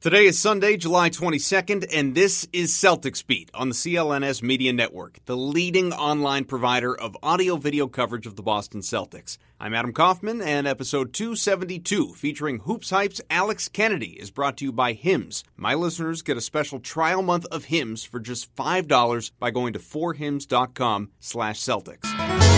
Today is Sunday, July 22nd, and this is Celtics Beat on the CLNS Media Network, the leading online provider of audio video coverage of the Boston Celtics. I'm Adam Kaufman, and episode 272, featuring Hoops Hype's Alex Kennedy, is brought to you by Hims. My listeners get a special trial month of Hims for just $5 by going to forhims.com slash Celtics.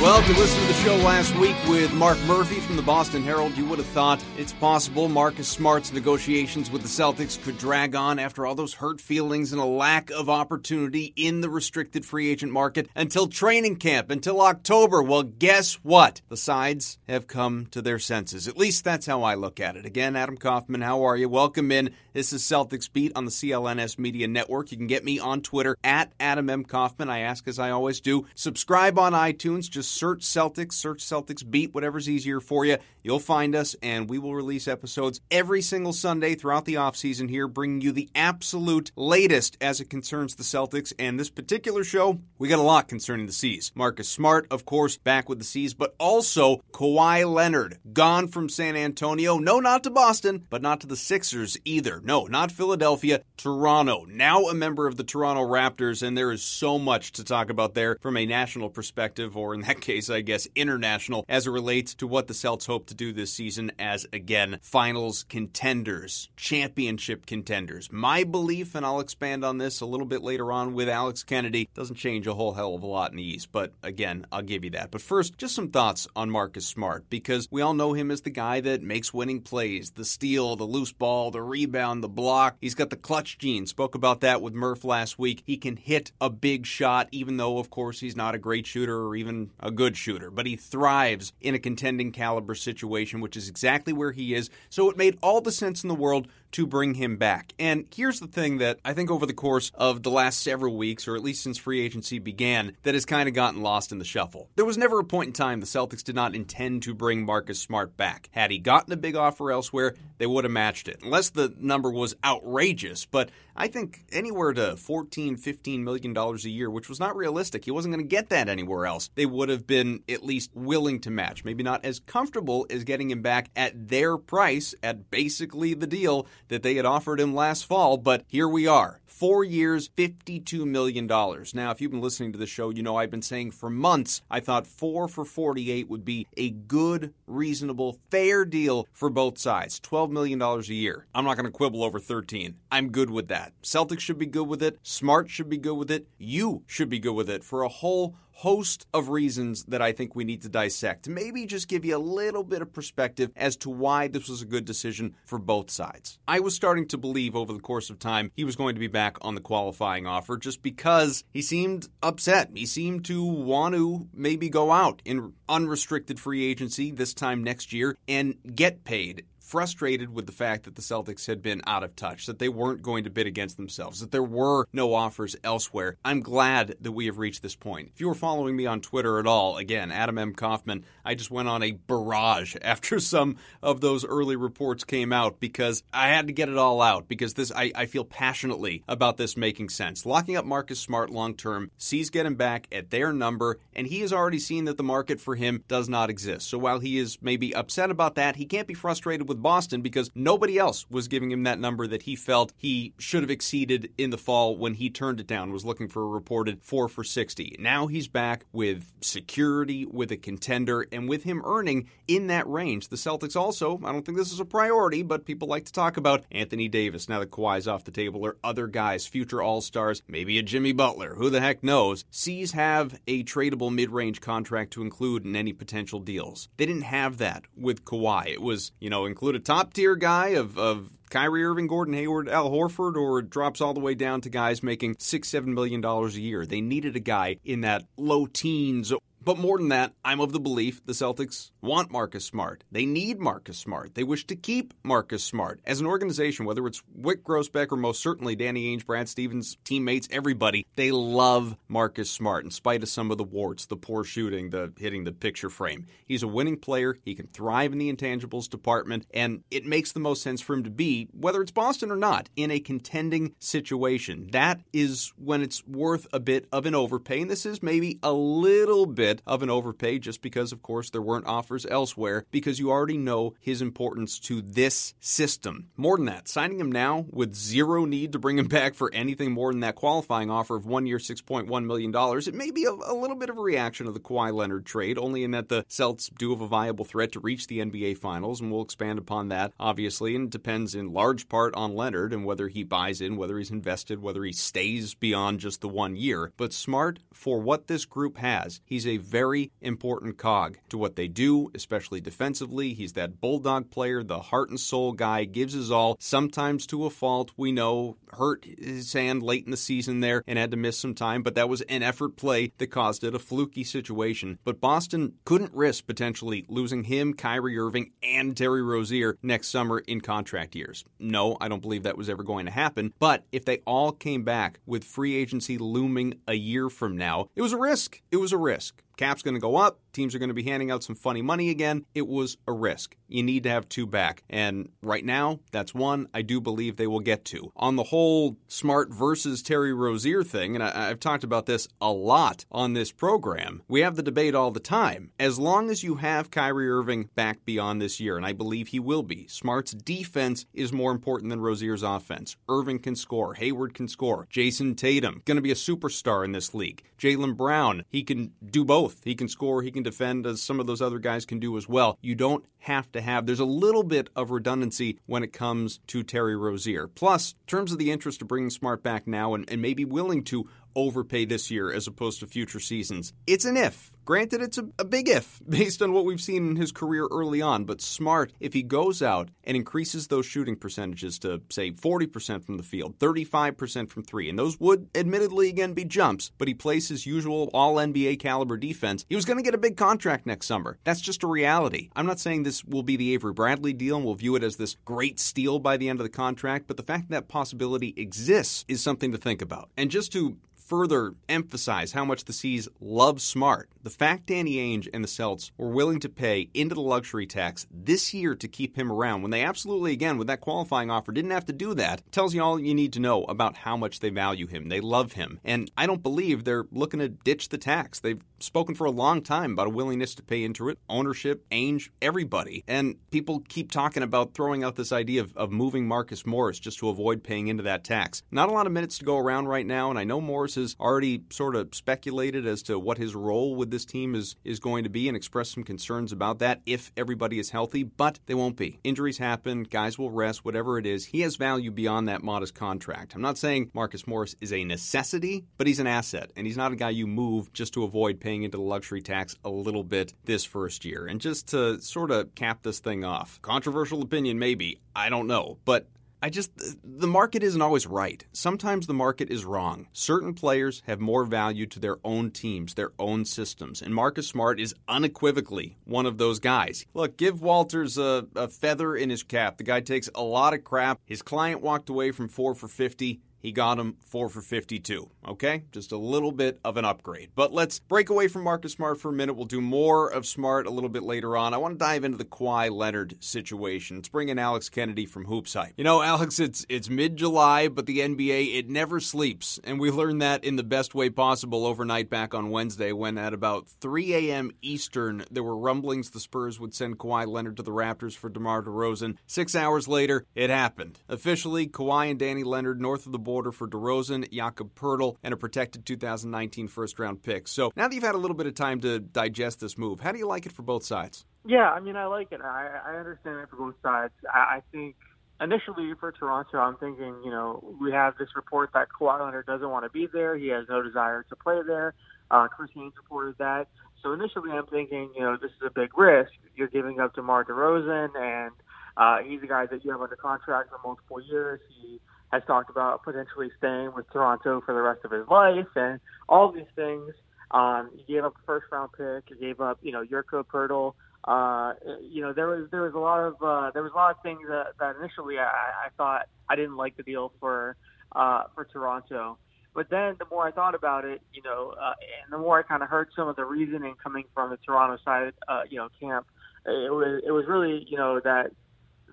Well, if you listened to the show last week with Mark Murphy from the Boston Herald, you would have thought it's possible Marcus Smart's negotiations with the Celtics could drag on after all those hurt feelings and a lack of opportunity in the restricted free agent market until training camp, until October. Well, guess what? The sides have come to their senses. At least that's how I look at it. Again, Adam Kaufman, how are you? Welcome in. This is Celtics Beat on the CLNS Media Network. You can get me on Twitter at Adam M. Kaufman. I ask as I always do. Subscribe on iTunes. Just search Celtics, search Celtics Beat, whatever's easier for you. You'll find us, and we will release episodes every single Sunday throughout the offseason here, bringing you the absolute latest as it concerns the Celtics. And this particular show, we got a lot concerning the C's. Marcus Smart, of course, back with the C's, but also Kawhi Leonard, gone from San Antonio. No, not to Boston, but not to the Sixers either. No, not Philadelphia, Toronto. Now a member of the Toronto Raptors, and there is so much to talk about there from a national perspective, or in that case, I guess, international, as it relates to what the Celts hope to do this season as, again, finals contenders, championship contenders. My belief, and I'll expand on this a little bit later on with Alex Kennedy, doesn't change a whole hell of a lot in the East, but again, I'll give you that. But first, just some thoughts on Marcus Smart, because we all know him as the guy that makes winning plays the steal, the loose ball, the rebound, the block. He's got the clutch gene. Spoke about that with Murph last week. He can hit a big shot, even though, of course, he's not a great shooter or even a good shooter, but he thrives in a contending caliber situation, which is exactly where he is. So it made all the sense in the world to bring him back. And here's the thing that I think over the course of the last several weeks, or at least since free agency began, that has kind of gotten lost in the shuffle. There was never a point in time the Celtics did not intend to bring Marcus Smart back. Had he gotten a big offer elsewhere, they would have matched it, unless the number was outrageous. But I think anywhere to 14, 15 million dollars a year, which was not realistic. He wasn't going to get that anywhere else. They would have been at least willing to match. Maybe not as comfortable as getting him back at their price, at basically the deal that they had offered him last fall, but here we are. Four years, $52 million. Now, if you've been listening to the show, you know I've been saying for months I thought four for 48 would be a good, reasonable, fair deal for both sides. $12 million a year. I'm not going to quibble over 13. I'm good with that. Celtics should be good with it. Smart should be good with it. You should be good with it for a whole host of reasons that I think we need to dissect. Maybe just give you a little bit of perspective as to why this was a good decision for both sides. I was starting to believe over the course of time he was going to be back on the qualifying offer just because he seemed upset. He seemed to want to maybe go out in unrestricted free agency this time next year and get paid frustrated with the fact that the Celtics had been out of touch, that they weren't going to bid against themselves, that there were no offers elsewhere. I'm glad that we have reached this point. If you were following me on Twitter at all, again, Adam M. Kaufman, I just went on a barrage after some of those early reports came out because I had to get it all out because this I, I feel passionately about this making sense. Locking up Marcus Smart long term C's get him back at their number, and he has already seen that the market for him does not exist. So while he is maybe upset about that, he can't be frustrated with with Boston because nobody else was giving him that number that he felt he should have exceeded in the fall when he turned it down, was looking for a reported 4 for 60. Now he's back with security, with a contender, and with him earning in that range. The Celtics also, I don't think this is a priority, but people like to talk about Anthony Davis now that Kawhi's off the table or other guys, future All Stars, maybe a Jimmy Butler, who the heck knows. C's have a tradable mid range contract to include in any potential deals. They didn't have that with Kawhi. It was, you know, include a top tier guy of, of Kyrie Irving, Gordon Hayward, Al Horford, or drops all the way down to guys making six, seven million dollars a year. They needed a guy in that low teens but more than that, I'm of the belief the Celtics want Marcus Smart. They need Marcus Smart. They wish to keep Marcus Smart. As an organization, whether it's Wyc Grousbeck or most certainly Danny Ainge, Brad Stevens, teammates, everybody, they love Marcus Smart in spite of some of the warts, the poor shooting, the hitting the picture frame. He's a winning player. He can thrive in the intangibles department, and it makes the most sense for him to be, whether it's Boston or not, in a contending situation. That is when it's worth a bit of an overpay, and this is maybe a little bit bit of an overpay just because, of course, there weren't offers elsewhere because you already know his importance to this system. More than that, signing him now with zero need to bring him back for anything more than that qualifying offer of one year, $6.1 million, it may be a, a little bit of a reaction to the Kawhi Leonard trade, only in that the Celts do have a viable threat to reach the NBA Finals, and we'll expand upon that, obviously, and it depends in large part on Leonard and whether he buys in, whether he's invested, whether he stays beyond just the one year. But Smart, for what this group has, he's a very important cog to what they do, especially defensively. He's that bulldog player, the heart and soul guy, gives his all, sometimes to a fault. We know hurt his hand late in the season there and had to miss some time, but that was an effort play that caused it, a fluky situation. But Boston couldn't risk potentially losing him, Kyrie Irving, and Terry Rozier next summer in contract years. No, I don't believe that was ever going to happen. But if they all came back with free agency looming a year from now, it was a risk. It was a risk. Cap's going to go up. Teams are going to be handing out some funny money again. It was a risk. You need to have two back. And right now, that's one I do believe they will get to. On the whole Smart versus Terry Rozier thing, and I, have talked about this a lot on this program, we have the debate all the time. As long as you have Kyrie Irving back beyond this year, and I believe he will be, Smart's defense is more important than Rozier's offense. Irving can score. Hayward can score. Jayson Tatum, going to be a superstar in this league. Jaylen Brown, he can do both. He can score, he can defend, as some of those other guys can do as well. You don't have to have. There's a little bit of redundancy when it comes to Terry Rozier. Plus, terms of the interest of bringing Smart back now and, and maybe willing to overpay this year as opposed to future seasons, it's an if. Granted, it's a, a, big if based on what we've seen in his career early on, but smart if he goes out and increases those shooting percentages to, say, 40% from the field, 35% from three, and those would admittedly again be jumps, but he plays his usual all NBA caliber defense, he was going to get a big contract next summer. That's just a reality. I'm not saying this will be the Avery Bradley deal and we'll view it as this great steal by the end of the contract, but the fact that, that possibility exists is something to think about. And just to further emphasize how much the C's love Smart, the fact Danny Ainge and the Celts were willing to pay into the luxury tax this year to keep him around when they absolutely, again, with that qualifying offer, didn't have to do that, tells you all you need to know about how much they value him. They love him. And I don't believe they're looking to ditch the tax. They've spoken for a long time about a willingness to pay into it. Ownership, Ainge, everybody. And people keep talking about throwing out this idea of, of moving Marcus Morris just to avoid paying into that tax. Not a lot of minutes to go around right now, and I know Morris has already sort of speculated as to what his role with this team is, is going to be and expressed some concerns about that if everybody is healthy, but they won't be. Injuries happen, guys will rest, whatever it is. He has value beyond that modest contract. I'm not saying Marcus Morris is a necessity, but he's an asset, and he's not a guy you move just to avoid paying into the luxury tax a little bit this first year. And just to sort of cap this thing off, controversial opinion maybe, I don't know, but I just, the market isn't always right. Sometimes the market is wrong. Certain players have more value to their own teams, their own systems, and Marcus Smart is unequivocally one of those guys. Look, give Walters a, a feather in his cap. The guy takes a lot of crap. His client walked away from four for 50. He got him four for 52. Okay? Just a little bit of an upgrade. But let's break away from Marcus Smart for a minute. We'll do more of Smart a little bit later on. I want to dive into the Kawhi Leonard situation. Let's bring in Alex Kennedy from Hoops Hype. You know, Alex, it's it's mid July, but the NBA it never sleeps, and we learned that in the best way possible overnight back on Wednesday when at about 3 a.m. Eastern there were rumblings the Spurs would send Kawhi Leonard to the Raptors for DeMar DeRozan. Six hours later, it happened. Officially, Kawhi and Danny Leonard north of the border for DeRozan, Jakob Poeltl, and a protected 2019 first round pick. So now that you've had a little bit of time to digest this move, how do you like it for both sides? Yeah, I mean, I like it. I, I understand it for both sides. I, I think initially for Toronto, I'm thinking, you know, we have this report that Kawhi Leonard doesn't want to be there. He has no desire to play there. Uh, Chris Haynes reported that. So initially, I'm thinking, you know, this is a big risk. You're giving up DeMar DeRozan, and uh, he's a guy that you have under contract for multiple years. He has talked about potentially staying with Toronto for the rest of his life, and all these things. Um, he gave up a first round pick. He gave up, you know, Jakob Poeltl. Uh, you know, there was there was a lot of uh, there was a lot of things that, that initially I, I thought I didn't like the deal for uh, for Toronto. But then the more I thought about it, you know, uh, and the more I kind of heard some of the reasoning coming from the Toronto side, uh, you know, camp, it was it was really you know that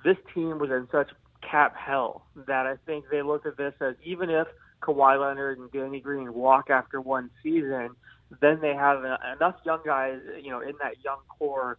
this team was in such cap hell that I think they looked at this as even if Kawhi Leonard and Danny Green walk after one season, then they have enough young guys, you know, in that young core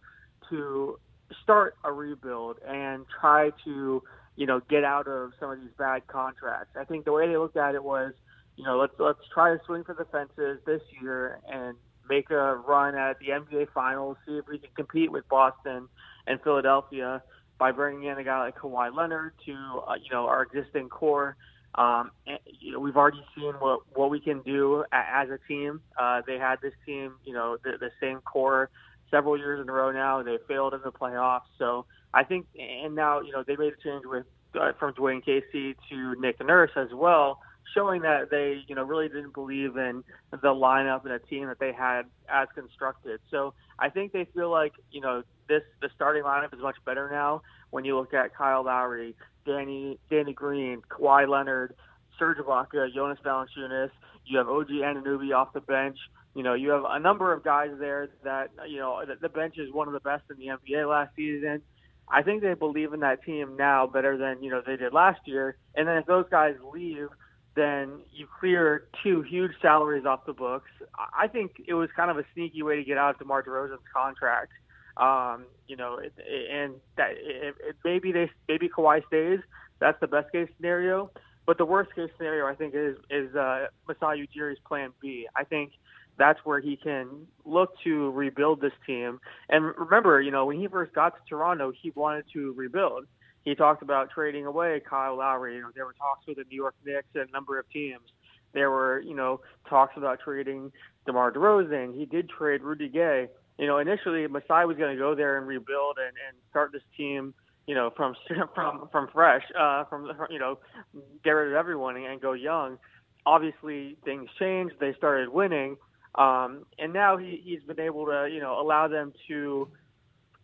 to start a rebuild and try to, you know, get out of some of these bad contracts. I think the way they looked at it was, you know, let's let's try to swing for the fences this year and make a run at the NBA Finals, see if we can compete with Boston and Philadelphia by bringing in a guy like Kawhi Leonard to, uh, you know, our existing core. Um, and, you know, we've already seen what what we can do as a team. Uh, they had this team, you know, the, the same core several years in a row now. They failed in the playoffs, so I think, and now you know they made a change with uh, from Dwane Casey to Nick Nurse as well, showing that they you know really didn't believe in the lineup and a team that they had as constructed. So I think they feel like you know this the starting lineup is much better now when you look at Kyle Lowry, Danny Danny Green, Kawhi Leonard, Serge Ibaka, Jonas Valanciunas. You have OG Anunoby off the bench. You know, you have a number of guys there that you know the bench is one of the best in the NBA last season. I think they believe in that team now better than you know they did last year. And then if those guys leave, then you clear two huge salaries off the books. I think it was kind of a sneaky way to get out of DeMar DeRozan's contract. Um, you know, it, and that it, it, maybe they maybe Kawhi stays. That's the best case scenario. But the worst case scenario, I think, is is uh, Masai Ujiri's plan B. I think that's where he can look to rebuild this team. And remember, you know, when he first got to Toronto, he wanted to rebuild. He talked about trading away Kyle Lowry. You know, there were talks with the New York Knicks and a number of teams. There were, you know, talks about trading DeMar DeRozan. He did trade Rudy Gay. You know, initially Masai was going to go there and rebuild and, and start this team, you know, from from from fresh, uh, from you know, get rid of everyone and go young. Obviously, things changed. They started winning, um, and now he, he's been able to, you know, allow them to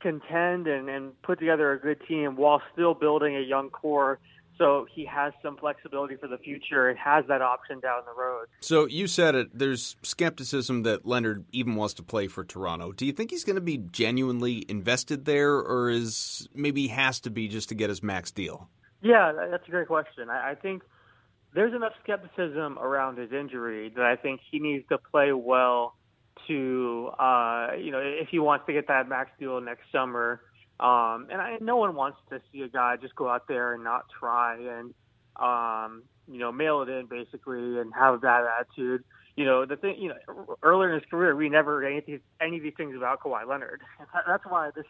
contend and, and put together a good team while still building a young core. So he has some flexibility for the future and has that option down the road. So you said it. There's skepticism that Leonard even wants to play for Toronto. Do you think he's going to be genuinely invested there, or is maybe he has to be just to get his max deal? Yeah, that's a great question. I, I think there's enough skepticism around his injury that I think he needs to play well to, uh, you know, if he wants to get that max deal next summer. Um, and I, no one wants to see a guy just go out there and not try and, um, you know, mail it in basically and have a bad attitude. You know, the thing, you know, earlier in his career, we never heard any any of these things about Kawhi Leonard. That's why this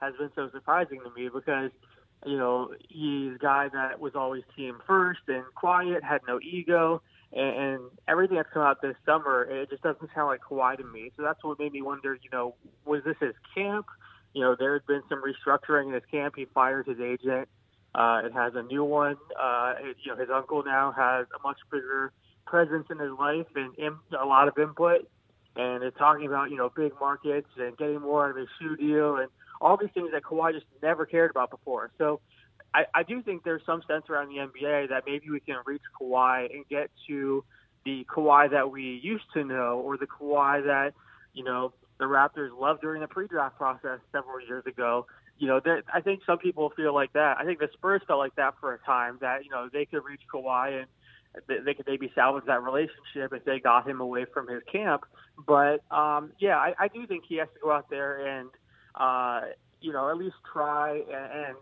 has been so surprising to me because – you know, he's a guy that was always team first and quiet, had no ego, and, and everything that's come out this summer, it just doesn't sound like Kawhi to me. So that's what made me wonder, you know, was this his camp? You know, there had been some restructuring in his camp. He fired his agent. Uh, it has a new one. Uh, it, you know, his uncle now has a much bigger presence in his life and in, a lot of input. And it's talking about, you know, big markets and getting more out of his shoe deal and all these things that Kawhi just never cared about before. So I, I do think there's some sense around the NBA that maybe we can reach Kawhi and get to the Kawhi that we used to know, or the Kawhi that you know the Raptors loved during the pre-draft process several years ago. You know, I think some people feel like that. I think the Spurs felt like that for a time. That you know they could reach Kawhi and they could maybe salvage that relationship if they got him away from his camp. But um, yeah, I, I do think he has to go out there and uh, you know at least try and, and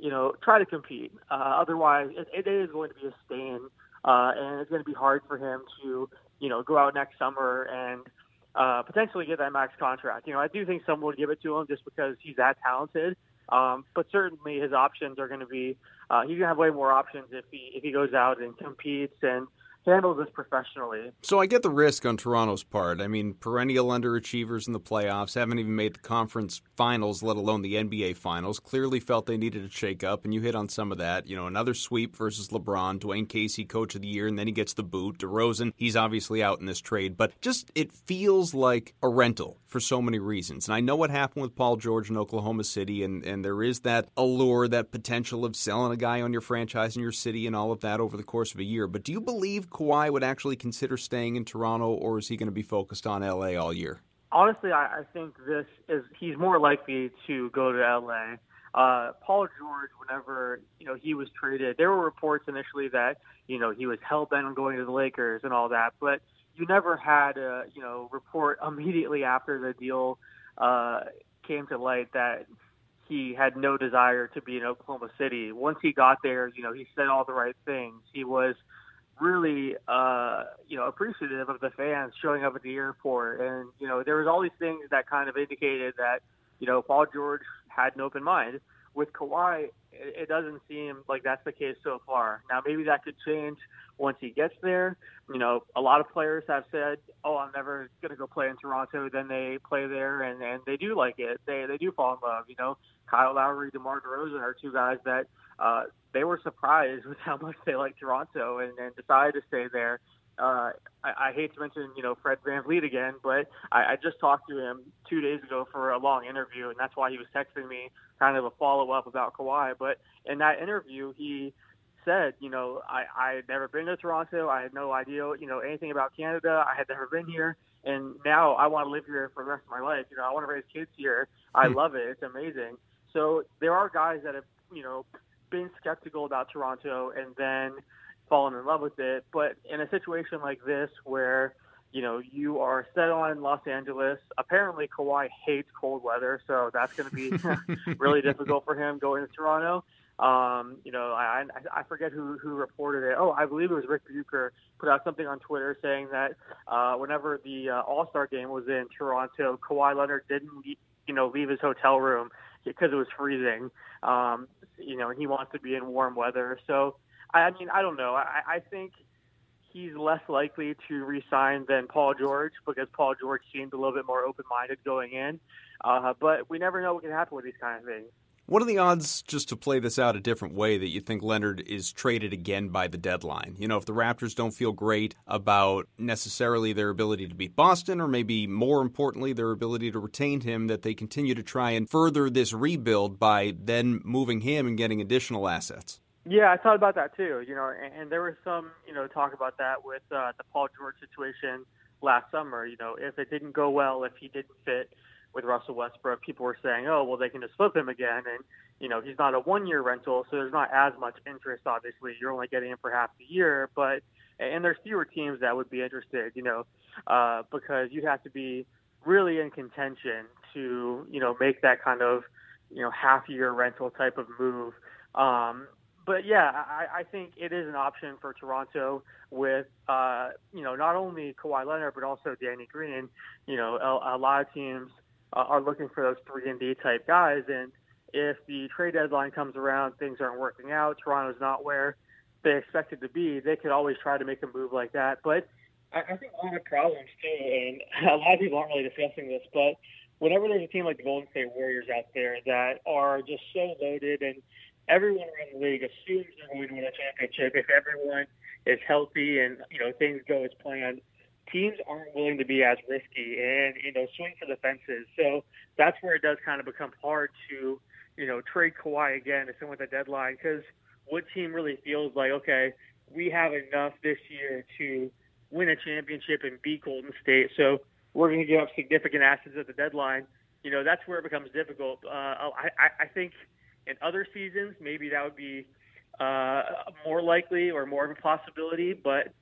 you know try to compete. Uh, otherwise, it, it is going to be a stain, uh, and it's going to be hard for him to you know go out next summer and uh, potentially get that max contract. You know, I do think someone would give it to him just because he's that talented. Um, but certainly his options are going to be uh, he's going to have way more options if he if he goes out and competes and handles this professionally. So I get the risk on Toronto's part. I mean, perennial underachievers in the playoffs haven't even made the conference finals, let alone the NBA finals. Clearly felt they needed a shake up, and you hit on some of that. You know, another sweep versus LeBron, Dwane Casey, coach of the year, and then he gets the boot. DeRozan, he's obviously out in this trade, but just it feels like a rental for so many reasons. And I know what happened with Paul George in Oklahoma City, and, and there is that allure, that potential of selling a guy on your franchise in your city and all of that over the course of a year. But do you believe Kawhi would actually consider staying in Toronto, or is he going to be focused on LA all year? Honestly, I, I think this is he's more likely to go to LA. Uh, Paul George, whenever you know he was traded, there were reports initially that you know he was hell bent on going to the Lakers and all that, but you never had a you know report immediately after the deal uh, came to light that he had no desire to be in Oklahoma City. Once he got there, you know, he said all the right things. He was really, uh, you know, appreciative of the fans showing up at the airport. And, you know, there was all these things that kind of indicated that, you know, Paul George had an open mind. With Kawhi, it, it doesn't seem like that's the case so far. Now, maybe that could change once he gets there. You know, a lot of players have said, "Oh, I'm never going to go play in Toronto." Then they play there, and and they do like it. They they do fall in love. You know, Kyle Lowry, DeMar DeRozan are two guys that uh, they were surprised with how much they like Toronto and, and decided to stay there. Uh, I, I hate to mention, you know, Fred VanVleet again, but I, I just talked to him two days ago for a long interview, and that's why he was texting me kind of a follow up about Kawhi. But in that interview, he said, you know, I, I had never been to Toronto. I had no idea, you know, anything about Canada. I had never been here. And now I want to live here for the rest of my life. You know, I want to raise kids here. I hmm. love it. It's amazing. So there are guys that have, you know, been skeptical about Toronto and then fallen in love with it. But in a situation like this where, you know, you are set on Los Angeles. Apparently, Kawhi hates cold weather, so that's going to be really difficult for him going to Toronto. Um, you know, I, I forget who, who reported it. Oh, I believe it was Rick Bucher put out something on Twitter saying that uh, whenever the uh, All Star game was in Toronto, Kawhi Leonard didn't, you know, leave his hotel room because it was freezing. Um, you know, and he wants to be in warm weather. So, I mean, I don't know. I, I think he's less likely to resign than Paul George because Paul George seemed a little bit more open-minded going in. Uh, but we never know what can happen with these kind of things. What are the odds, just to play this out a different way, that you think Leonard is traded again by the deadline? You know, if the Raptors don't feel great about necessarily their ability to beat Boston, or maybe more importantly, their ability to retain him, that they continue to try and further this rebuild by then moving him and getting additional assets. Yeah, I thought about that too. You know, and, and there was some, you know, talk about that with uh, the Paul George situation last summer. You know, if it didn't go well, if he didn't fit with Russell Westbrook, people were saying, "Oh, well, they can just flip him again," and you know he's not a one-year rental, so there's not as much interest. Obviously, you're only getting him for half the year, but and there's fewer teams that would be interested, you know, uh, because you have to be really in contention to you know make that kind of you know half-year rental type of move. Um, but yeah, I, I think it is an option for Toronto with uh, you know not only Kawhi Leonard but also Danny Green. You know, a, a lot of teams uh, are looking for those three and D type guys. And if the trade deadline comes around, things aren't working out, Toronto's not where they expected to be, they could always try to make a move like that. But I, I think one of the problems too, and a lot of people aren't really discussing this, but whenever there's a team like the Golden State Warriors out there that are just so loaded and everyone around the league assumes they're going to win a championship if everyone is healthy and you know things go as planned teams aren't willing to be as risky and you know swing for the fences. So that's where it does kind of become hard to you know, trade Kawhi again to someone at the deadline because what team really feels like, okay, we have enough this year to win a championship and beat Golden State, so we're going to give up significant assets at the deadline. You know, that's where it becomes difficult. Uh, I, I think in other seasons, maybe that would be uh, more likely or more of a possibility, but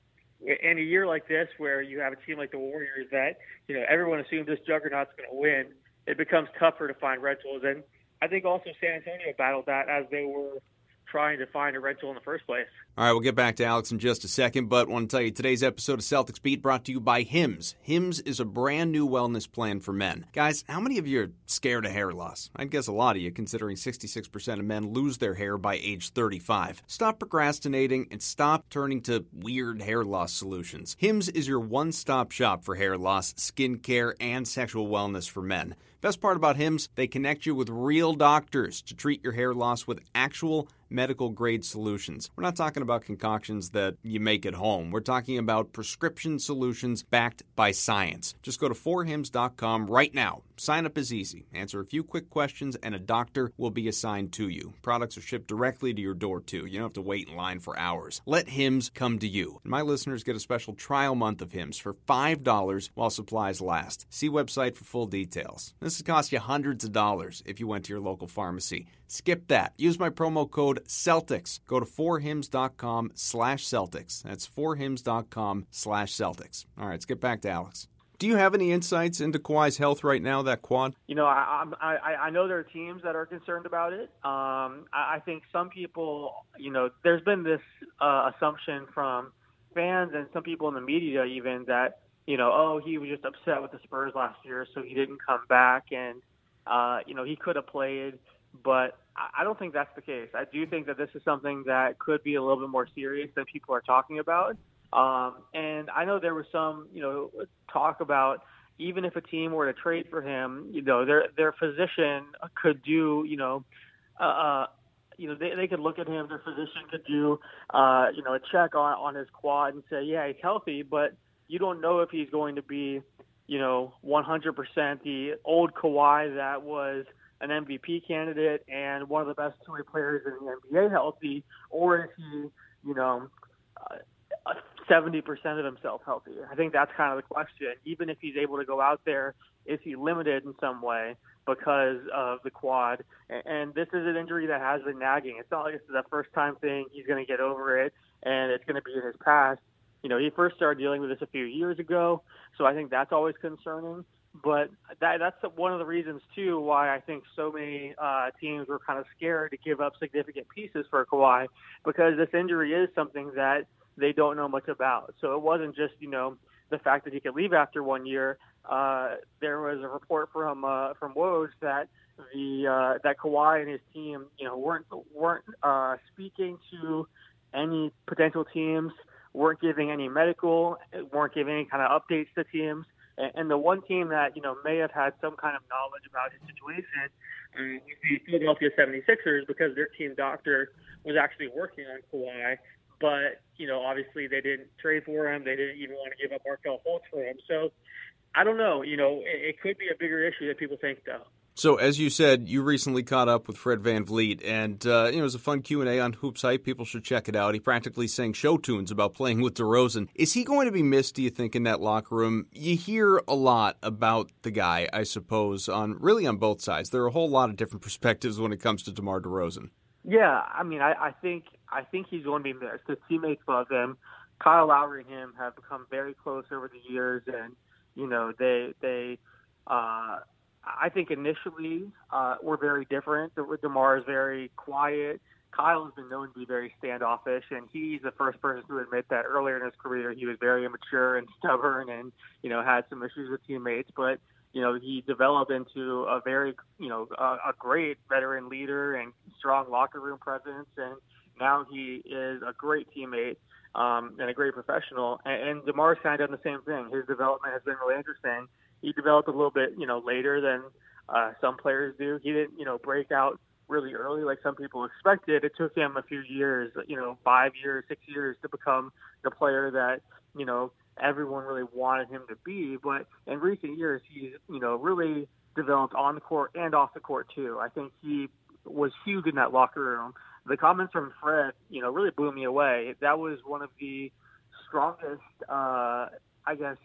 in a year like this where you have a team like the Warriors that, you know, everyone assumes this juggernaut's going to win, it becomes tougher to find rentals. And I think also San Antonio battled that as they were trying to find a rental in the first place. All right, we'll get back to Alex in just a second, but I want to tell you today's episode of Celtics Beat brought to you by Hims. Hims is a brand new wellness plan for men. Guys, how many of you are scared of hair loss? I'd guess a lot of you, considering 66% of men lose their hair by age 35. Stop procrastinating and stop turning to weird hair loss solutions. Hims is your one stop shop for hair loss, skin care, and sexual wellness for men. Best part about Hims, they connect you with real doctors to treat your hair loss with actual medical grade solutions. We're not talking about concoctions that you make at home. We're talking about prescription solutions backed by science. Just go to forhims.com right now. Sign up is easy. Answer a few quick questions and a doctor will be assigned to you. Products are shipped directly to your door too. You don't have to wait in line for hours. Let Hims come to you. My listeners get a special trial month of Hims for $5 while supplies last. See website for full details. This would cost you hundreds of dollars if you went to your local pharmacy. Skip that. Use my promo code Celtics. Go to forhims.com slash Celtics. That's forhims.com slash Celtics. All right, let's get back to Alex. Do you have any insights into Kawhi's health right now? That quad? You know, I I, I know there are teams that are concerned about it. Um, I, I think some people, you know, there's been this uh, assumption from fans and some people in the media even that you know, oh, he was just upset with the Spurs last year, so he didn't come back, and uh, you know, he could have played but I don't think that's the case. I do think that this is something that could be a little bit more serious than people are talking about. Um, and I know there was some, you know, talk about even if a team were to trade for him, you know, their their physician could do, you know, uh, uh you know, they they could look at him. Their physician could do, uh, you know, a check on on his quad and say, yeah, he's healthy, but you don't know if he's going to be, you know, 100% the old Kawhi that was an MVP candidate and one of the best two-way players in the NBA healthy, or is he, you know, uh, 70% of himself healthy? I think that's kind of the question. Even if he's able to go out there, is he limited in some way because of the quad? And and this is an injury that has been nagging. It's not like it's the first time thing. He's going to get over it, and it's going to be in his past. You know, he first started dealing with this a few years ago, so I think that's always concerning but that, that's one of the reasons too why I think so many uh, teams were kind of scared to give up significant pieces for Kawhi because this injury is something that they don't know much about. So it wasn't just you know the fact that he could leave after one year. Uh, there was a report from uh, from Woj that the uh, that Kawhi and his team you know weren't weren't uh, speaking to any potential teams, weren't giving any medical, weren't giving any kind of updates to teams and the one team that, you know, may have had some kind of knowledge about his situation uh, was the Philadelphia 76ers because their team doctor was actually working on Kawhi. But, you know, obviously they didn't trade for him. They didn't even want to give up Markelle Fultz for him. So I don't know. You know, it, it could be a bigger issue than people think, though. So, as you said, you recently caught up with Fred Van VanVleet, and uh, you know, it was a fun Q and A on Hoops Hype. People should check it out. He practically sang show tunes about playing with DeRozan. Is he going to be missed? Do you think in that locker room? You hear a lot about the guy, I suppose, on really on both sides. There are a whole lot of different perspectives when it comes to DeMar DeRozan. Yeah, I mean, I, I think I think he's going to be missed. His teammates love him. Kyle Lowry and him have become very close over the years, and you know, they they. Uh, I think initially uh, we're very different. Demar is very quiet. Kyle has been known to be very standoffish, and he's the first person to admit that earlier in his career he was very immature and stubborn, and you know had some issues with teammates. But you know he developed into a very you know a, a great veteran leader and strong locker room presence, and now he is a great teammate um, and a great professional. And, and Demar's kind of done the same thing. His development has been really interesting he developed a little bit, you know, later than uh, some players do. He didn't, you know, break out really early like some people expected. It took him a few years, you know, five years, six years to become the player that, you know, everyone really wanted him to be. But in recent years, he's, you know, really developed on the court and off the court too. I think he was huge in that locker room. The comments from Fred, you know, really blew me away. That was one of the strongest, uh, I guess,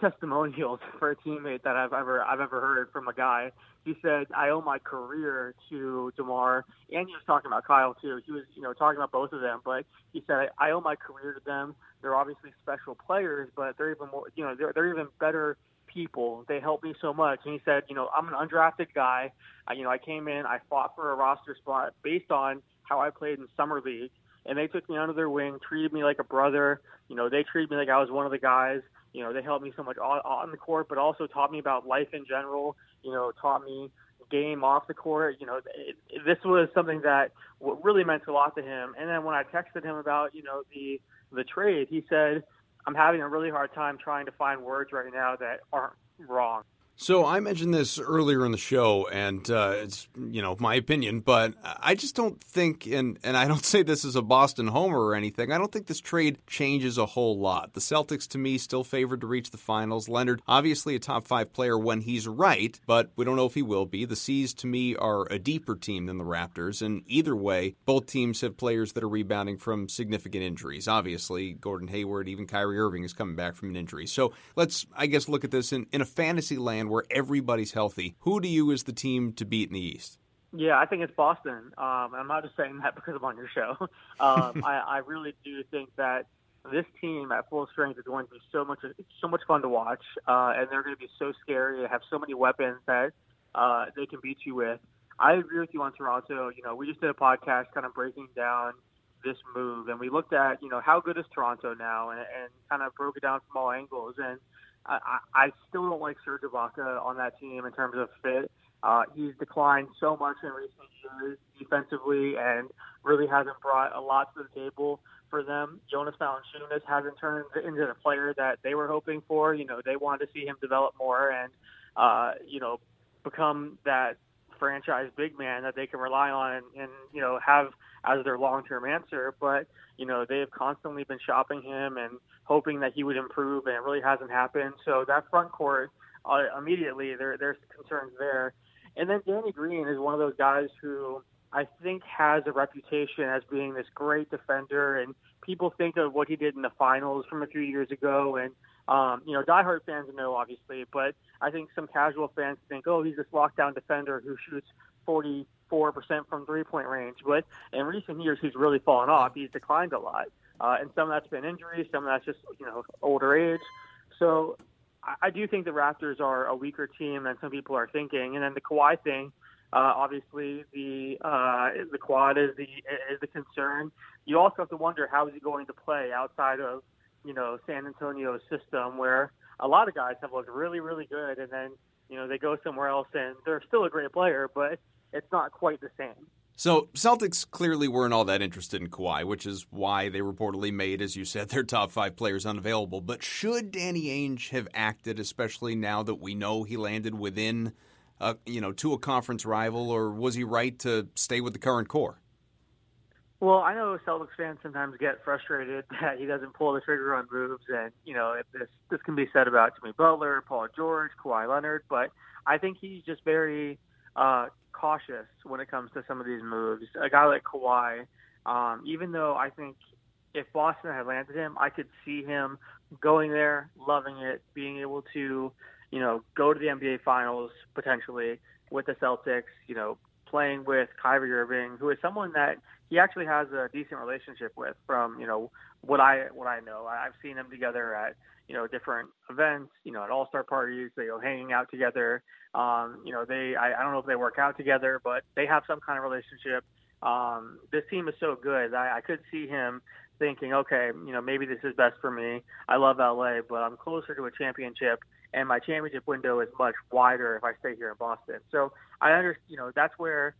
testimonials for a teammate that I've ever I've ever heard from a guy. He said, "I owe my career to Demar," and he was talking about Kyle too. He was, you know, talking about both of them, but he said, "I owe my career to them. They're obviously special players, but they're even more, you know, they're they're even better." people they helped me so much and he said you know i'm an undrafted guy I, you know i came in i fought for a roster spot based on how i played in summer league and they took me under their wing treated me like a brother you know they treated me like i was one of the guys you know, they helped me so much on, on the court, but also taught me about life in general. You know, taught me game off the court. You know, it, it, this was something that really meant a lot to him. And then when I texted him about, you know, the the trade, he said, "I'm having a really hard time trying to find words right now that aren't wrong." So I mentioned this earlier in the show, and uh, it's you know my opinion, but I just don't think, and and I don't say this as a Boston homer or anything. I don't think this trade changes a whole lot. The Celtics, to me, still favored to reach the finals. Leonard, obviously a top five player when he's right, but we don't know if he will be. The C's, to me, are a deeper team than the Raptors, and either way, both teams have players that are rebounding from significant injuries. Obviously, Gordon Hayward, even Kyrie Irving is coming back from an injury. So let's, I guess, look at this in, in a fantasy land where everybody's healthy. Who do you as the team to beat in the East? Yeah, I think it's Boston. Um, I'm not just saying that because I'm on your show. Um, I, I really do think that this team at full strength is going to be so much so much fun to watch, uh, and they're going to be so scary. They have so many weapons that uh, they can beat you with. I agree with you on Toronto. You know, we just did a podcast kind of breaking down this move, and we looked at you know how good is Toronto now, and, and kind of broke it down from all angles. And I, I still don't like Serge Ibaka on that team in terms of fit. Uh, he's declined so much in recent years defensively and really hasn't brought a lot to the table for them. Jonas Valanciunas hasn't turned into the player that they were hoping for. You know, they wanted to see him develop more and, uh, you know, become that franchise big man that they can rely on and, and you know, have as their long-term answer. But, you know, they have constantly been shopping him and hoping that he would improve, and it really hasn't happened. So that front court, uh, immediately there there's concerns there. And then Danny Green is one of those guys who I think has a reputation as being this great defender, and people think of what he did in the finals from a few years ago, and um, you know, diehard fans know obviously, but I think some casual fans think, oh, he's this lockdown defender who shoots 44% from three-point range. But in recent years, he's really fallen off. He's declined a lot, uh, and some of that's been injuries, some of that's just you know older age. So I do think the Raptors are a weaker team than some people are thinking. And then the Kawhi thing, uh, obviously the uh, the quad is the is the concern. You also have to wonder how is he going to play outside of you know San Antonio's system, where a lot of guys have looked really really good, and then you know they go somewhere else and they're still a great player, but it's not quite the same. So Celtics clearly weren't all that interested in Kawhi, which is why they reportedly made, as you said, their top five players unavailable. But should Danny Ainge have acted, especially now that we know he landed within, uh, you know, to a conference rival, or was he right to stay with the current core? Well, I know Celtics fans sometimes get frustrated that he doesn't pull the trigger on moves, and you know this this can be said about Jimmy Butler, Paul George, Kawhi Leonard, but I think he's just very uh, cautious when it comes to some of these moves. A guy like Kawhi, um, even though I think if Boston had landed him, I could see him going there, loving it, being able to, you know, go to the NBA Finals potentially with the Celtics. You know, playing with Kyrie Irving, who is someone that he actually has a decent relationship with. From you know what I what I know, I've seen them together at you know, different events, you know, at all star parties, they go hanging out together. Um, you know, they, I, I don't know if they work out together, but they have some kind of relationship. Um, this team is so good. I, I could see him thinking, okay, you know, maybe this is best for me. I love LA, but I'm closer to a championship, and my championship window is much wider if I stay here in Boston. So I understand, you know, that's where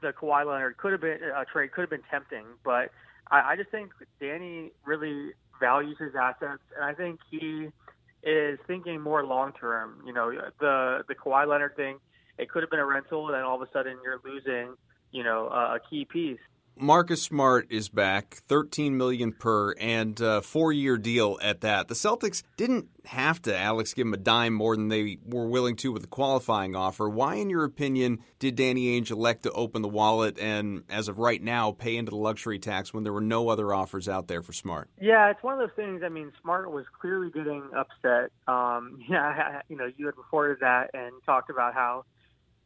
the Kawhi Leonard could have been a uh, trade could have been tempting, but I, I just think Danny really values his assets, and I think he is thinking more long term. You know, the the Kawhi Leonard thing, it could have been a rental, and then all of a sudden you're losing, you know, a, a key piece. Marcus Smart is back, 13 million per and a 4-year deal at that. The Celtics didn't have to Alex give him a dime more than they were willing to with the qualifying offer. Why in your opinion did Danny Ainge elect to open the wallet and as of right now pay into the luxury tax when there were no other offers out there for Smart? Yeah, it's one of those things. I mean, Smart was clearly getting upset. Um, yeah, you know, you had reported that and talked about how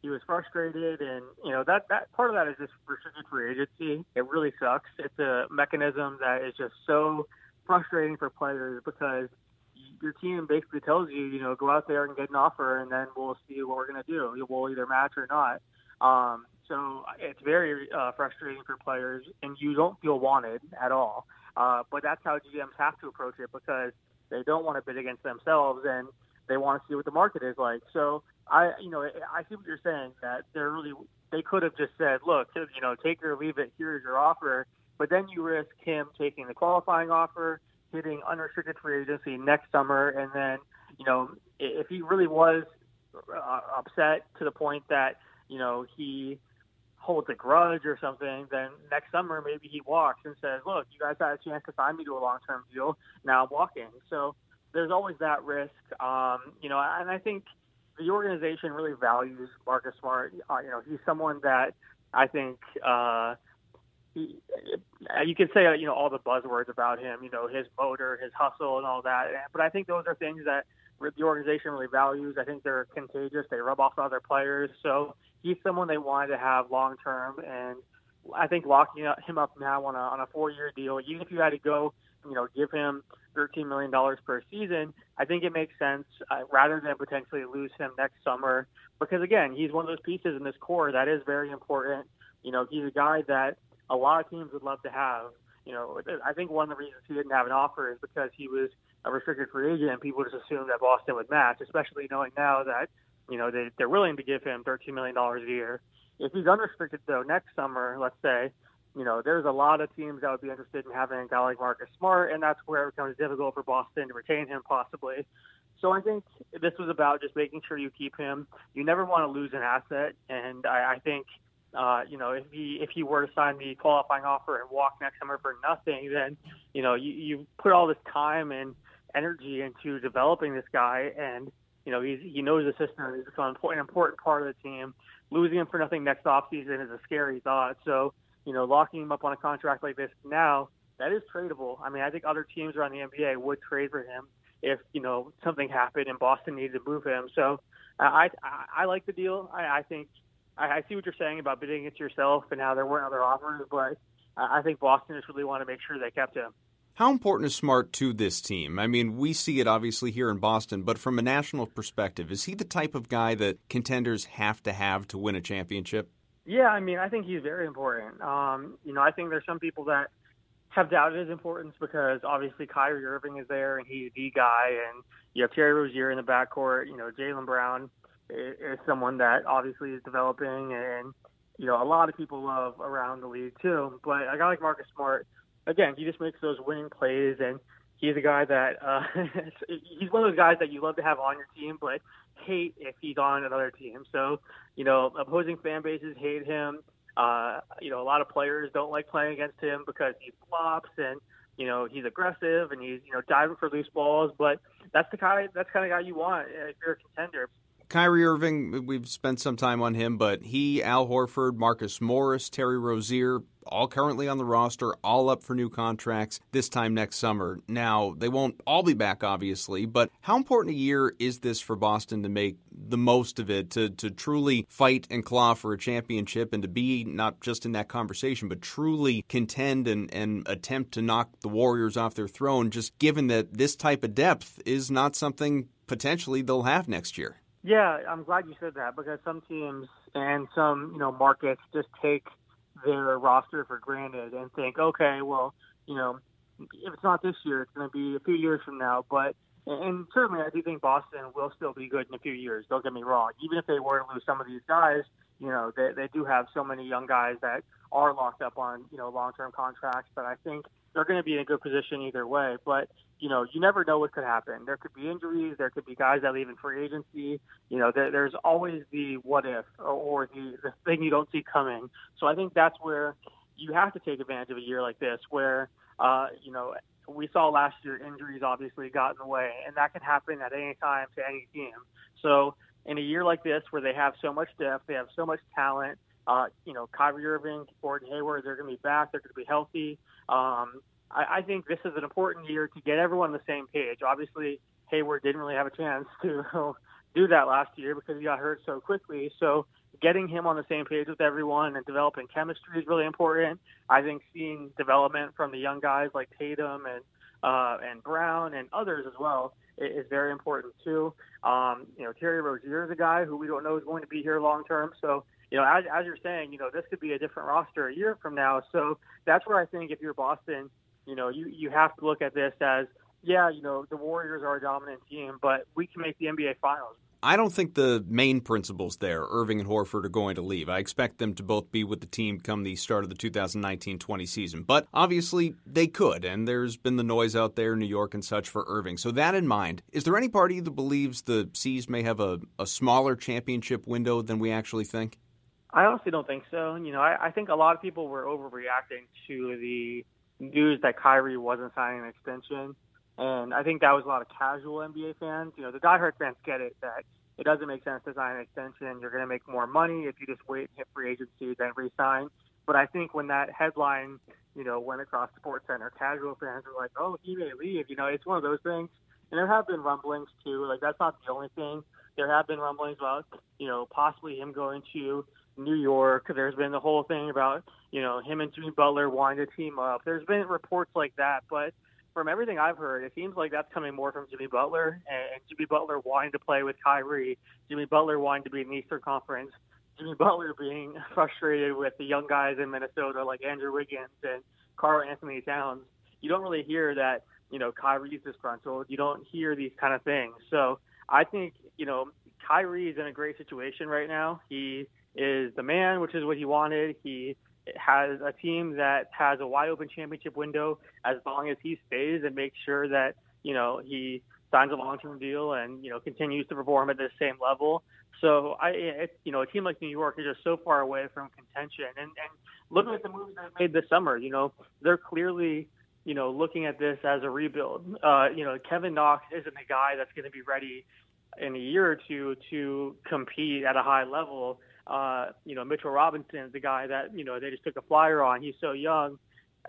he was frustrated, and you know that that part of that is just restricted free agency. It really sucks. It's a mechanism that is just so frustrating for players because your team basically tells you, you know, go out there and get an offer, and then we'll see what we're going to do. We'll either match or not. Um, so it's very uh, frustrating for players, and you don't feel wanted at all. Uh, but that's how GMs have to approach it because they don't want to bid against themselves, and they want to see what the market is like. So I, you know, I see what you're saying that they're really they could have just said, look, you know, take it or leave it. Here's your offer. But then you risk him taking the qualifying offer, hitting unrestricted free agency next summer, and then you know, if he really was uh, upset to the point that you know he holds a grudge or something, then next summer maybe he walks and says, "Look, you guys had a chance to sign me to a long-term deal. Now I'm walking." So there's always that risk, um, you know. And I think the organization really values Marcus Smart. Uh, you know, he's someone that I think uh, he, you could say you know all the buzzwords about him. You know, his motor, his hustle, and all that. But I think those are things that the organization really values. I think they're contagious. They rub off on other players. So he's someone they wanted to have long term, and I think locking him up now on a on a four year deal, even if you had to go you know, give him $13 million per season, I think it makes sense uh, rather than potentially lose him next summer. Because again, he's one of those pieces in this core that is very important. You know, he's a guy that a lot of teams would love to have. You know, I think one of the reasons he didn't have an offer is because he was a restricted free agent, and people just assumed that Boston would match, especially knowing now that you know they, they're willing to give him $13 million a year. If he's unrestricted though next summer, let's say, you know, there's a lot of teams that would be interested in having a guy like Marcus Smart, and that's where it becomes difficult for Boston to retain him possibly. So I think this was about just making sure you keep him. You never want to lose an asset, and I, I think, uh, you know, if he if he were to sign the qualifying offer and walk next summer for nothing, then you know you, you put all this time and energy into developing this guy, and you know he's he knows the system. He's become an important part of the team. Losing him for nothing next offseason is a scary thought. So you know, locking him up on a contract like this now, that is tradable. I mean, I think other teams around the NBA would trade for him if you know something happened and Boston needed to move him. So I I, I like the deal. I, I think I, I see what you're saying about bidding it yourself and how there weren't other offers, but I think Boston just really want to make sure they kept him. How important is Smart to this team? I mean, we see it obviously here in Boston, but from a national perspective, is he the type of guy that contenders have to have to win a championship? Yeah, I mean, I think he's very important. Um, you know, I think there's some people that have doubted his importance because obviously Kyrie Irving is there and he's the guy, and you have Terry Rozier in the backcourt. You know, Jaylen Brown is, is someone that obviously is developing, and you know, a lot of people love around the league too. But a guy like Marcus Smart, again, he just makes those winning plays, and he's a guy that uh, he's one of those guys that you love to have on your team, but hate if he's on another team. So, you know, opposing fan bases hate him. Uh, you know, a lot of players don't like playing against him because he flops and you know he's aggressive and he's you know diving for loose balls. But that's the kind of, that's kind of guy you want if you're a contender. Kyrie Irving, we've spent some time on him, but he, Al Horford, Marcus Morris, Terry Rozier, all currently on the roster, all up for new contracts this time next summer. Now, they won't all be back, obviously, but how important a year is this for Boston to make the most of it, to, to truly fight and claw for a championship and to be not just in that conversation, but truly contend and, and attempt to knock the Warriors off their throne, just given that this type of depth is not something potentially they'll have next year? Yeah, I'm glad you said that because some teams and some, you know, markets just take their roster for granted and think, okay, well, you know, if it's not this year, it's going to be a few years from now. But and certainly, I do think Boston will still be good in a few years. Don't get me wrong. Even if they were to lose some of these guys, you know, they they do have so many young guys that are locked up on you know long term contracts But I think they're going to be in a good position either way. But you know, you never know what could happen. There could be injuries. There could be guys that leave in free agency. You know, there, there's always the what if or, or the, the thing you don't see coming. So I think that's where you have to take advantage of a year like this where, uh, you know, we saw last year injuries obviously got in the way, and that can happen at any time to any team. So in a year like this where they have so much depth, they have so much talent, uh, you know, Kyrie Irving, Gordon Hayward, they're going to be back, they're going to be healthy. Um, I, I think this is an important year to get everyone on the same page. Obviously, Hayward didn't really have a chance to do that last year because he got hurt so quickly. So getting him on the same page with everyone and developing chemistry is really important. I think seeing development from the young guys like Tatum and uh, and Brown and others as well is very important too. Um, you know, Terry Rozier is a guy who we don't know is going to be here long term. So, you know, as, as you're saying, you know, this could be a different roster a year from now. So that's where I think if you're Boston, you know, you, you have to look at this as, yeah, you know, the Warriors are a dominant team, but we can make the NBA Finals. I don't think the main principals there, Irving and Horford, are going to leave. I expect them to both be with the team come the start of the 2019 20 season. But obviously, they could, and there's been the noise out there in New York and such for Irving. So, that in mind, is there any party that believes the C's may have a, a smaller championship window than we actually think? I honestly don't think so. You know, I, I think a lot of people were overreacting to the news that Kyrie wasn't signing an extension. And I think that was a lot of casual NBA fans. You know, the diehard fans get it that it doesn't make sense to sign an extension. You're going to make more money if you just wait and hit free agency then resign. But I think when that headline, you know, went across Sports Center, casual fans were like, "Oh, he may leave." You know, it's one of those things. And there have been rumblings too. Like that's not the only thing. There have been rumblings about, you know, possibly him going to New York. There's been the whole thing about, you know, him and Jimmy Butler wanting to team up. There's been reports like that, but from everything I've heard, it seems like that's coming more from Jimmy Butler and Jimmy Butler wanting to play with Kyrie, Jimmy Butler wanting to be in the Eastern Conference, Jimmy Butler being frustrated with the young guys in Minnesota like Andrew Wiggins and Karl-Anthony Towns. You don't really hear that, you know, Kyrie's disgruntled. You don't hear these kind of things. So I think, you know, Kyrie is in a great situation right now. He is the man, which is what he wanted. He has a team that has a wide open championship window as long as he stays and makes sure that you know he signs a long term deal and you know continues to perform at the same level. So I, it, you know, a team like New York is just so far away from contention. And and looking at the moves they've made this summer, you know, they're clearly you know looking at this as a rebuild. Uh, you know, Kevin Knox isn't a guy that's going to be ready in a year or two to compete at a high level uh, you know, Mitchell Robinson is the guy that, you know, they just took a flyer on. He's so young.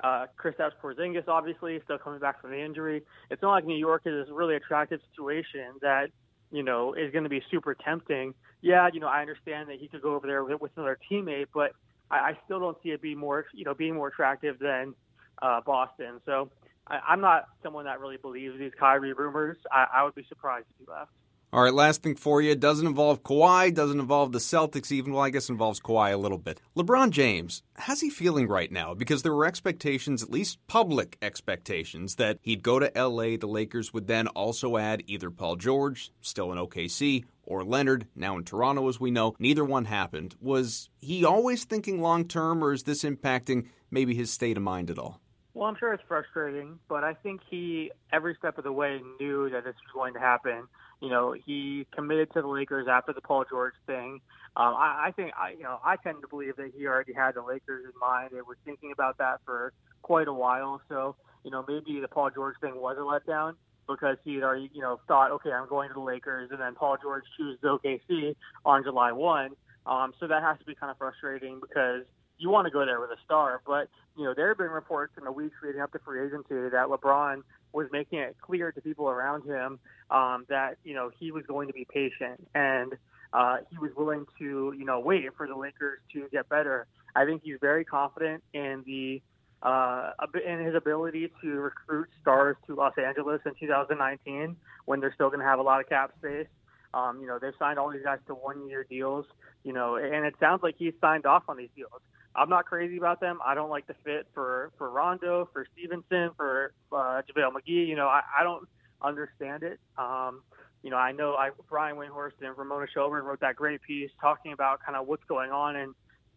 Uh, Kristaps Porzingis, obviously, still coming back from the injury. It's not like New York is this really attractive situation that, you know, is going to be super tempting. Yeah, you know, I understand that he could go over there with, with another teammate, but I, I still don't see it being more, you know, being more attractive than uh, Boston. So I, I'm not someone that really believes these Kyrie rumors. I, I would be surprised if he left. All right, last thing for you. Doesn't involve Kawhi, doesn't involve the Celtics even. Well, I guess involves Kawhi a little bit. LeBron James, how's he feeling right now? Because there were expectations, at least public expectations, that he'd go to LA. The Lakers would then also add either Paul George, still in OKC, or Leonard, now in Toronto, as we know. Neither one happened. Was he always thinking long term, or is this impacting maybe his state of mind at all? Well, I'm sure it's frustrating, but I think he, every step of the way, knew that this was going to happen. You know, he committed to the Lakers after the Paul George thing. Um, I, I think, I, you know, I tend to believe that he already had the Lakers in mind and was thinking about that for quite a while. So, you know, maybe the Paul George thing was a letdown because he had already, you know, thought, okay, I'm going to the Lakers, and then Paul George chooses OKC on July 1. Um, so that has to be kind of frustrating because you want to go there with a star. But you know, there have been reports in the weeks leading up to free agency that LeBron was making it clear to people around him um, that you know he was going to be patient and uh, he was willing to you know wait for the Lakers to get better. I think he's very confident in the uh, in his ability to recruit stars to Los Angeles in 2019 when they're still going to have a lot of cap space. Um, you know, they've signed all these guys to one-year deals. You know, and it sounds like he's signed off on these deals. I'm not crazy about them. I don't like the fit for for Rondo, for Stephenson, for uh, JaVale McGee. You know, I, I don't understand it. Um, you know, I know I Brian Windhorst and Ramona Shelburne wrote that great piece talking about kind of what's going on and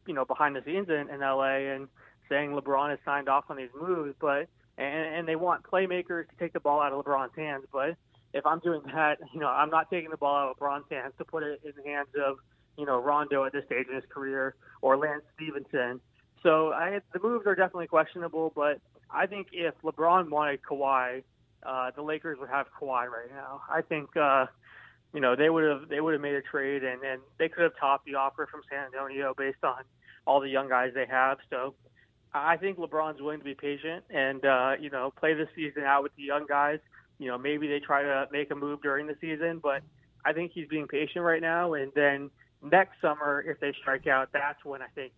you know behind the scenes in, in LA and saying LeBron has signed off on these moves, but and, and they want playmakers to take the ball out of LeBron's hands. But if I'm doing that, you know, I'm not taking the ball out of LeBron's hands to put it in the hands of you know Rondo at this stage in his career or Lance Stephenson. So I, the moves are definitely questionable, but I think if LeBron wanted Kawhi, uh, the Lakers would have Kawhi right now. I think uh, you know they would have they would have made a trade and and they could have topped the offer from San Antonio based on all the young guys they have. So I think LeBron's willing to be patient and uh, you know play the season out with the young guys. You know maybe they try to make a move during the season, but I think he's being patient right now. And then next summer, if they strike out, that's when I think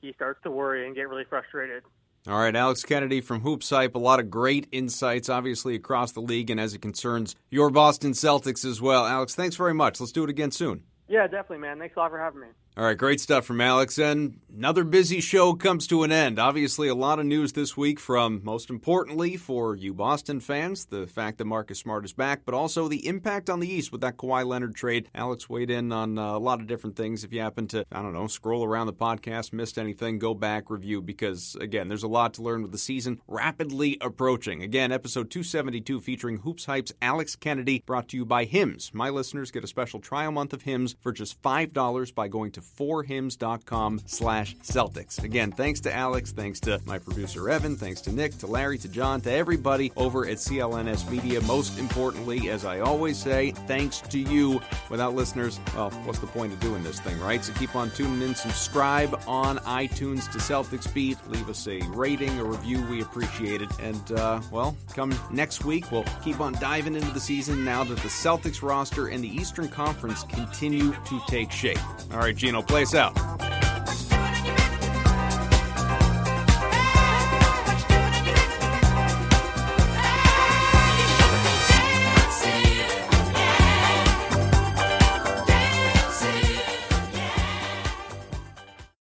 he starts to worry and get really frustrated. All right, Alex Kennedy from Hoops Hype. A lot of great insights, obviously, across the league and as it concerns your Boston Celtics as well. Alex, thanks very much. Let's do it again soon. Yeah, definitely, man. Thanks a lot for having me. All right, great stuff from Alex. And another busy show comes to an end. Obviously, a lot of news this week from, most importantly, for you Boston fans, the fact that Marcus Smart is back, but also the impact on the East with that Kawhi Leonard trade. Alex weighed in on uh, a lot of different things. If you happen to, I don't know, scroll around the podcast, missed anything, go back, review, because, again, there's a lot to learn with the season rapidly approaching. Again, episode 272 featuring Hoops Hype's Alex Kennedy, brought to you by Hims. My listeners get a special trial month of Hims for just $5 by going to forhims.com slash Celtics. Again, thanks to Alex, thanks to my producer Evan, thanks to Nick, to Larry, to John, to everybody over at CLNS Media. Most importantly, as I always say, thanks to you. Without listeners, well, what's the point of doing this thing, right? So keep on tuning in, subscribe on iTunes to Celtics Beat, leave us a rating, a review, we appreciate it. And, uh, well, come next week, we'll keep on diving into the season now that the Celtics roster and the Eastern Conference continue to take shape. All right, Gino, Latino place out.